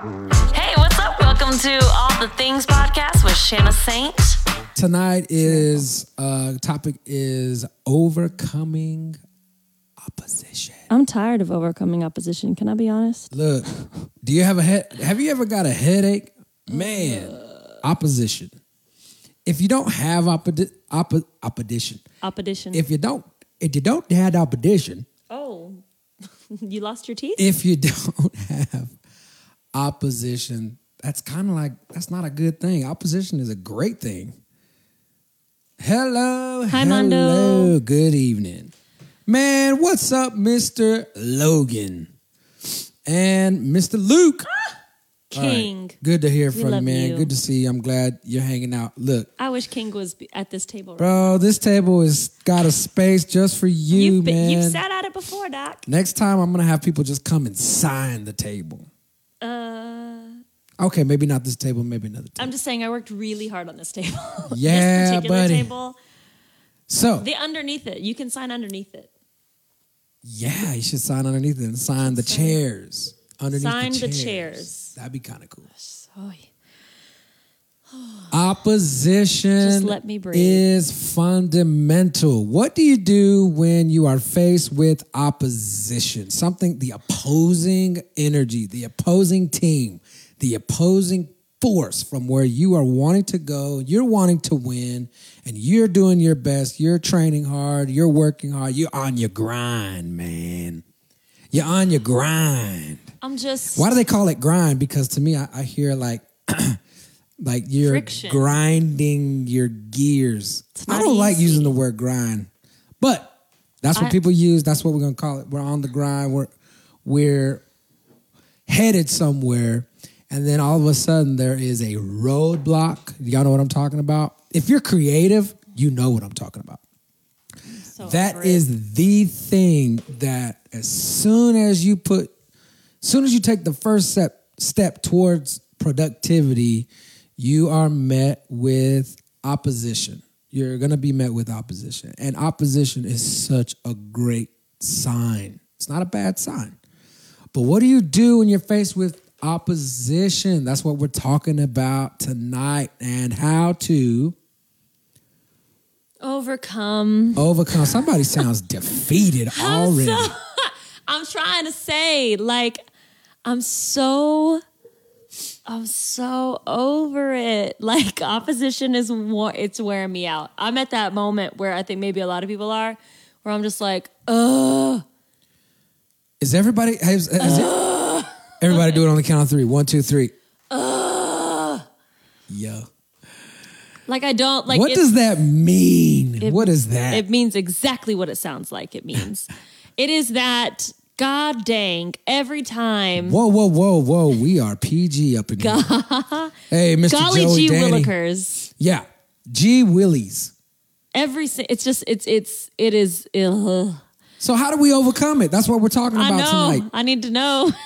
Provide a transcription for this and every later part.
Hey, what's up? Welcome to All the Things podcast with Shanna Saint. Tonight is uh topic is overcoming opposition. I'm tired of overcoming opposition. Can I be honest? Look, do you have a head have you ever got a headache? Man, opposition. If you don't have oppo- oppo- opposition, Opposition. if you don't if you don't have opposition, oh, you lost your teeth? if you don't have opposition, that's kind of like that's not a good thing. Opposition is a great thing. Hello, Hi, hello, Mondo. good evening, man. What's up, Mister Logan and Mister Luke? Ah, right, King. good to hear We from you, man. you. Good to see you. I'm glad you're hanging out. Look, I wish King was at this table. right bro, this table has got a space just for you, You've, been, man. you've sat at it before, Doc. Next time, I'm gonna have people just come and sign the table. Uh, Okay, maybe not this table, maybe another table. I'm just saying, I worked really hard on this table. Yeah, this particular buddy. table. So, The underneath it, you can sign underneath it. yeah, you should sign underneath it and sign the chairs. Underneath Sign the chairs. That'd be kind of cool. Oh, Opposition Just let me breathe. is fundamental. What do you do when you are faced with opposition? Something, the opposing energy, the opposing team, the opposing force from where you are wanting to go, you're wanting to win, and you're doing your best, you're training hard, you're working hard, you're on your grind, man. You're on your grind. I'm just. Why do they call it grind? Because to me, I, I hear like, like you're Friction. grinding your gears. I don't like using the word grind, but that's what I- people use. That's what we're gonna call it. We're on the grind. We're we're headed somewhere, and then all of a sudden there is a roadblock. Y'all know what I'm talking about. If you're creative, you know what I'm talking about. so That is the thing that as soon as you put, as soon as you take the first step step towards productivity, you are met with opposition. You're gonna be met with opposition, and opposition is such a great sign. It's not a bad sign. But what do you do when you're faced with opposition? That's what we're talking about tonight, and how to overcome. overcome. Somebody sounds defeated I'm already. so- I'm trying to say, like, I'm so, I'm so over it. Like, opposition is wa- it's wearing me out. I'm at that moment where I think maybe a lot of people are, where I'm just like, ugh. Is everybody has, has it- everybody do it on the count of three? One, two, three. Yo. Like I don't like. what it- does that mean? it- what is that? It means exactly what it sounds like. It means, it is that. God dang! Every time, whoa, whoa, whoa, whoa. We are PG up in here. Hey, Mr. golly Joey Danny. willikers. Yeah. G Willies. Every si- it's just it's it's it is. Ugh. So how do we overcome it? That's what we're talking I about know. tonight. I need to know.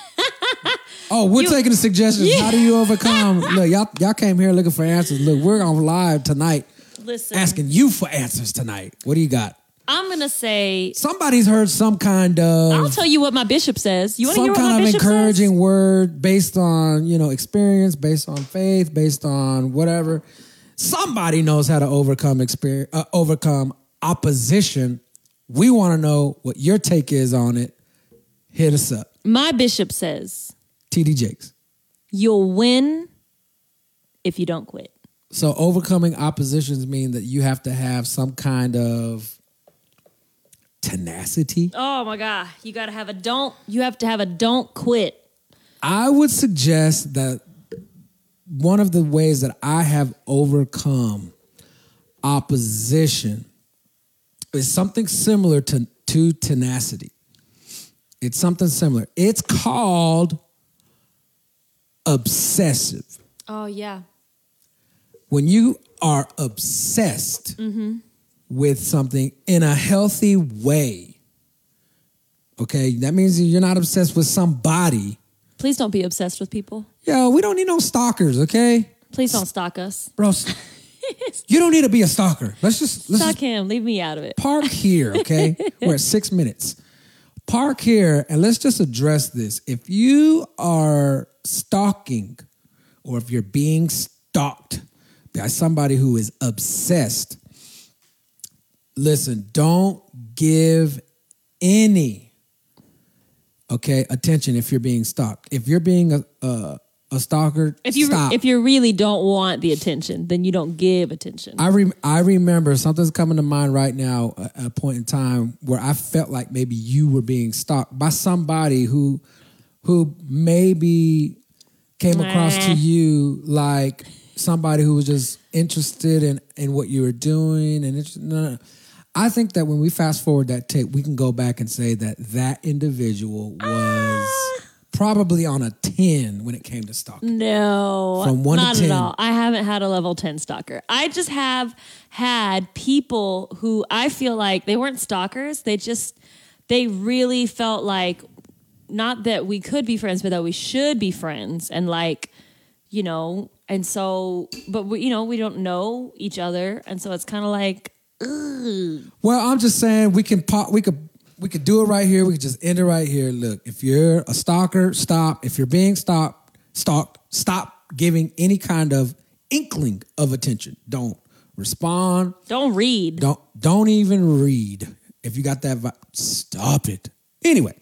Oh, we're You- taking the suggestions. How do you overcome? Look, y'all, y'all came here looking for answers. Look, we're on live tonight Listen, asking you for answers tonight. What do you got? I'm gonna say. Somebody's heard some kind of I'll tell you what my bishop says. You want to some hear what kind my of encouraging says? word based on you know experience, based on faith, based on whatever. Somebody knows how to overcome experience, uh, overcome opposition. We want to know what your take is on it. Hit us up, My bishop says TD Jakes. you'll win if you don't quit. So overcoming oppositions mean that you have to have some kind of tenacity. Oh my god, you got to have a don't. You have to have a don't quit. I would suggest that one of the ways that I have overcome opposition is something similar to, to tenacity. It's something similar. It's called obsessive. Oh yeah, When you are obsessed mm-hmm. With something in a healthy way, okay, that means you're not obsessed with somebody. please don't be obsessed with people. Yo, we don't need no stalkers, okay? Please don't stalk us. Bro, you don't need to be a stalker. Let's just let's Stalk just him. Leave me out of it. park here, okay? We're at six minutes. park here and let's just address this. If you are stalking or if you're being stalked by somebody who is obsessed, listen, don't give any okay attention if you're being stalked. If you're being a a, a stalker, If you stop. if you really don't want the attention, then you don't give attention. I rem- I remember something's coming to mind right now at a point in time where I felt like maybe you were being stalked by somebody who who maybe came across to you like somebody who was just interested in in what you were doing and it's no, no. I think that when we fast forward that tape, we can go back and say that that individual was Ah. probably on a 10 when it came to stalking. No, From one to not 10. at all. I haven't had a level ten stalker. I just have had people who I feel like they weren't stalkers. They just they really felt like not that we could be friends, but that we should be friends, and like you know, and so, but we, you know, we don't know each other, and so it's kind of like, ugh. Well, I'm just saying we can pop, we could we could do it right here. We could just end it right here. Look, if you're a stalker, stop. If you're being stalked, stalked, stop giving any kind of inkling of attention. Don't respond. don't read. Don't don't even read. If you got that, vi- stop it. Anyway,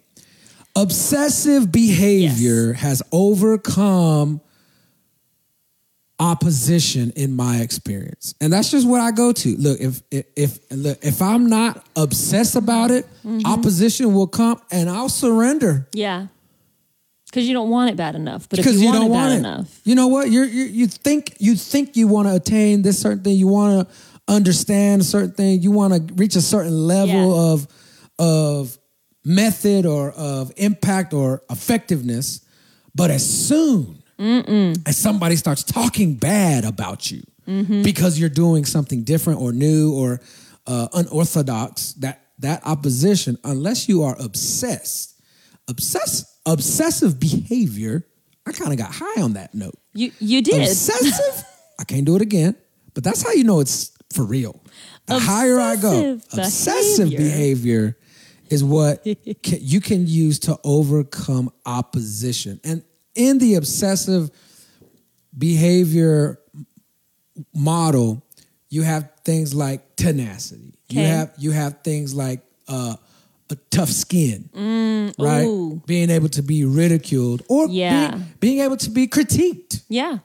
obsessive behavior has overcome opposition in my experience, and that's just what I go to. Look, if if, if look if I'm not obsessed about it, Mm-hmm. opposition will come, and I'll surrender Yeah, because you don't want it bad enough. But if because you, you, want don't it bad want it. enough, You know what? You're, you you think you think you want to attain this certain thing. You want to understand a certain thing. You want to reach a certain level Yeah. of of method or of impact or effectiveness. But as soon as somebody starts talking bad about you Mm-hmm. because you're doing something different or new or uh, unorthodox, that that opposition, unless you are obsessed, obsess obsessive behavior. I kind of got high on that note. you you did. Obsessive. I can't do it again, but that's how you know it's for real. The higher I go, Obsessive obsessive behavior is what ca- you can use to overcome opposition. And in the obsessive behavior model, you have things like tenacity. You have you have things like uh, a tough skin, right? ooh. Being able to be ridiculed or Yeah. being, being able to be critiqued. Yeah.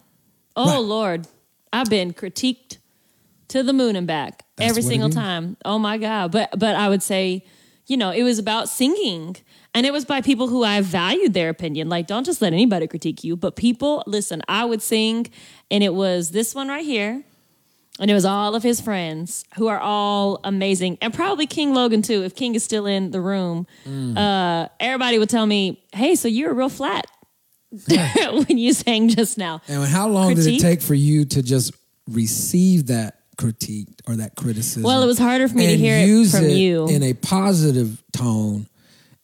Oh Right. Lord, I've been critiqued to the moon and back That's every single time. Oh my God. But but I would say, you know, it was about singing. And it was by people who I valued their opinion. Like, don't just let anybody critique you. But people, listen, I would sing, and it was this one right here. And it was all of his friends who are all amazing. And probably King Logan too, if King is still in the room. Mm. Uh, everybody would tell me, hey, so you were real flat when you sang just now. And how long did it take for you to just receive that critique or that criticism? Well, it was harder for me to hear it from you. in a positive tone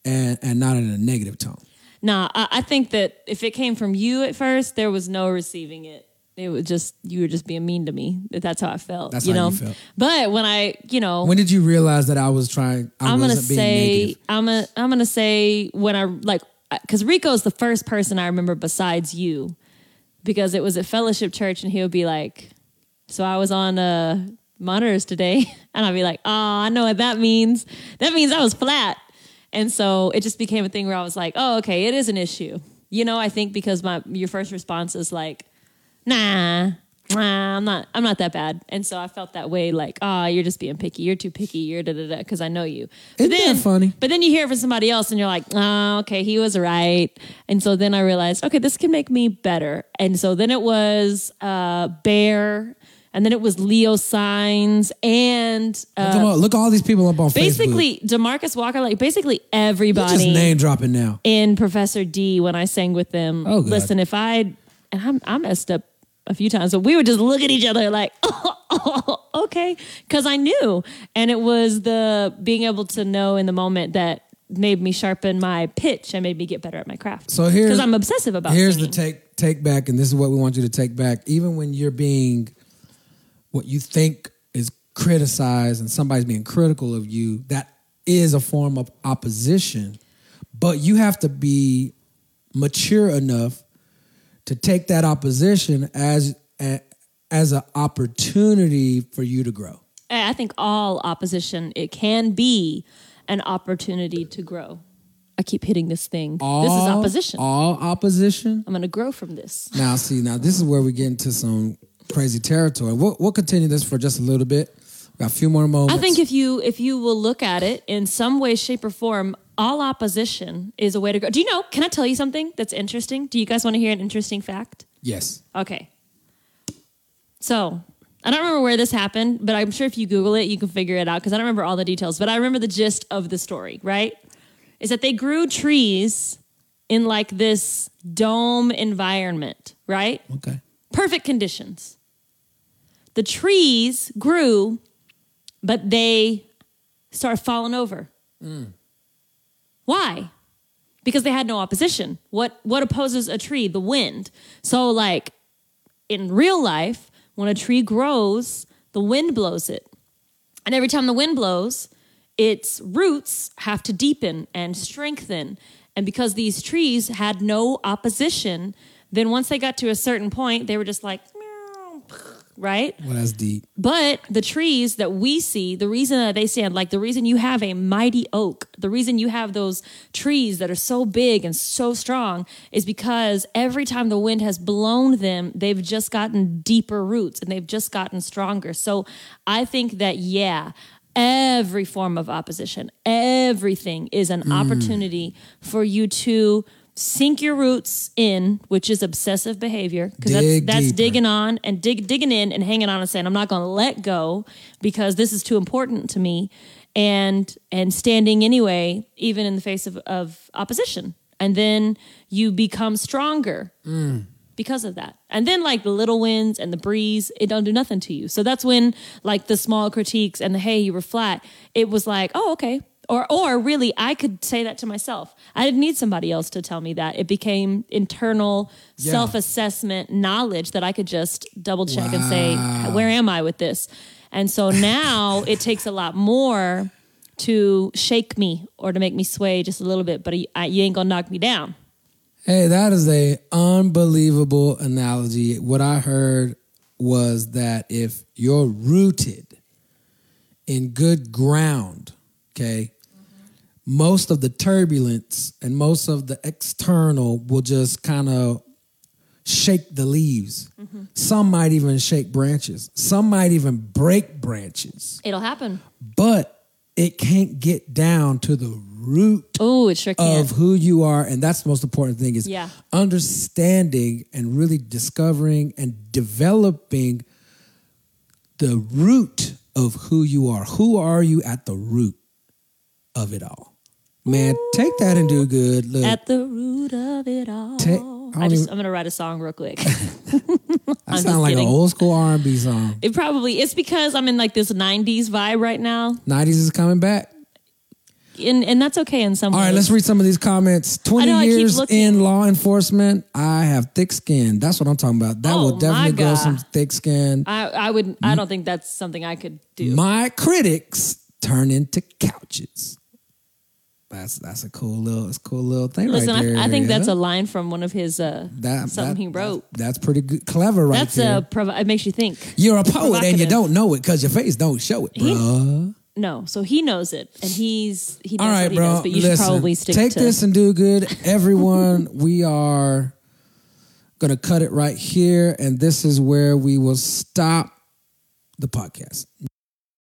and and not in a negative tone. Nah, I, I think that if it came from you at first, there was no receiving it. It was just you were just being mean to me. That's how I felt. That's you how know. you felt. But when I, you know, When did you realize that I was trying? I I'm gonna wasn't say negative? I'm gonna I'm gonna say when I like because Rico's the first person I remember besides you because it was at Fellowship Church and he would be like, so I was on uh monitors today and I'd be like, oh, I know what that means. That means I was flat. And so it just became a thing where I was like, oh, okay, it is an issue. You know, I think because my your first response is like, nah, nah, I'm not, I'm not that bad. And so I felt that way, like, ah, you're just being picky. You're too picky. You're da da da, because I know you. But Isn't that funny? But then you hear it from somebody else, and you're like, oh, okay, he was right. And so then I realized, okay, this can make me better. And so then it was uh, Bear, and then it was Leo signs, and uh, Come on, look at all these people up on Facebook. basically Demarcus Walker, like basically You're just everybody name dropping now. in Professor D when I sang with them. Oh, God. Listen, if I and I'm I messed up a few times, but we would just look at each other like, oh, okay, because I knew, and it was the being able to know in the moment that made me sharpen my pitch and made me get better at my craft. So here's because I'm obsessive about. Here's singing. the take take back, and this is what we want you to take back. Even when you're being what you think is criticized, and somebody's being critical of you, that is a form of opposition. but you have to be mature enough to take that opposition as a, as an opportunity for you to grow. I I think all opposition it can be an opportunity to grow. I keep hitting this thing. All, this is opposition. All opposition. I'm going to grow from this. Now, see, now this is where we get into some crazy territory. We'll, we'll continue this for just a little bit. We got a few more moments. I think if you if you will look at it in some way, shape, or form, all opposition is a way to go. Do you know? Can I tell you something that's interesting? Do you guys want to hear an interesting fact? yes, Okay. So I don't remember where this happened, but I'm sure if you Google it, you can figure it out because I don't remember all the details. But I remember the gist of the story, right? Is that they grew trees in like this dome environment, right? okay. Perfect conditions. The trees grew, but they started falling over. Why? Because they had no opposition. What what opposes a tree? The wind. So like in real life, when a tree grows, the wind blows it. And every time the wind blows, its roots have to deepen and strengthen. And because these trees had no opposition, then once they got to a certain point, they were just like, right? Well, that's deep. But the trees that we see, the reason that they stand, like the reason you have a mighty oak, the reason you have those trees that are so big and so strong is because every time the wind has blown them, they've just gotten deeper roots and they've just gotten stronger. So I think that, yeah, every form of opposition, everything is an mm. opportunity for you to sink your roots in, which is obsessive behavior, because that's, Dig that's deeper. digging on and dig, digging in and hanging on and saying, I'm not going to let go because this is too important to me. And, and standing anyway, even in the face of, of opposition. And then you become stronger mm. because of that. And then like the little winds and the breeze, it don't do nothing to you. So that's when like the small critiques and the hey, you were flat, it was like, oh, okay. Or or really I could say that to myself. I didn't need somebody else to tell me that. It became internal Yeah. self-assessment knowledge that I could just double check and say, where am I with this? And so now it takes a lot more to shake me or to make me sway just a little bit, but I, you ain't gonna knock me down. Hey, that is a unbelievable analogy. What I heard was that if you're rooted in good ground, okay, most of the turbulence and most of the external will just kind of shake the leaves. Some might even shake branches. Some might even break branches. It'll happen. But it can't get down to the root Oh, it sure can. of who you are and that's the most important thing is Yeah. understanding and really discovering and developing the root of who you are who are you at the root of it all. Man take that and do good. Look. At the root of it all. Ta- I, I just, even, I'm gonna write a song real quick. that I'm sound like an old school r&b song. It probably it's because I'm in like this '90s vibe right now, 90s is coming back. And and that's okay in some all ways. right let's read some of these comments. 20 know, years in law enforcement. I have thick skin. That's what i'm talking about. That Oh, will definitely grow some thick skin. I I would I don't think that's something I could do. My critics turn into couches. That's that's a cool little it's cool little thing Listen, right there. I, I think that's a line from one of his uh that, something that- he wrote. That's, that's pretty good, clever, right that's there. a provi- it makes you think. You're a poet and you don't know it because your face don't show it, bro. No, so he knows it, and he's he knows All right, what he bro. does. But you Listen, should probably stick to take to this and do good, everyone. we are gonna cut it right here, and this is where we will stop the podcast.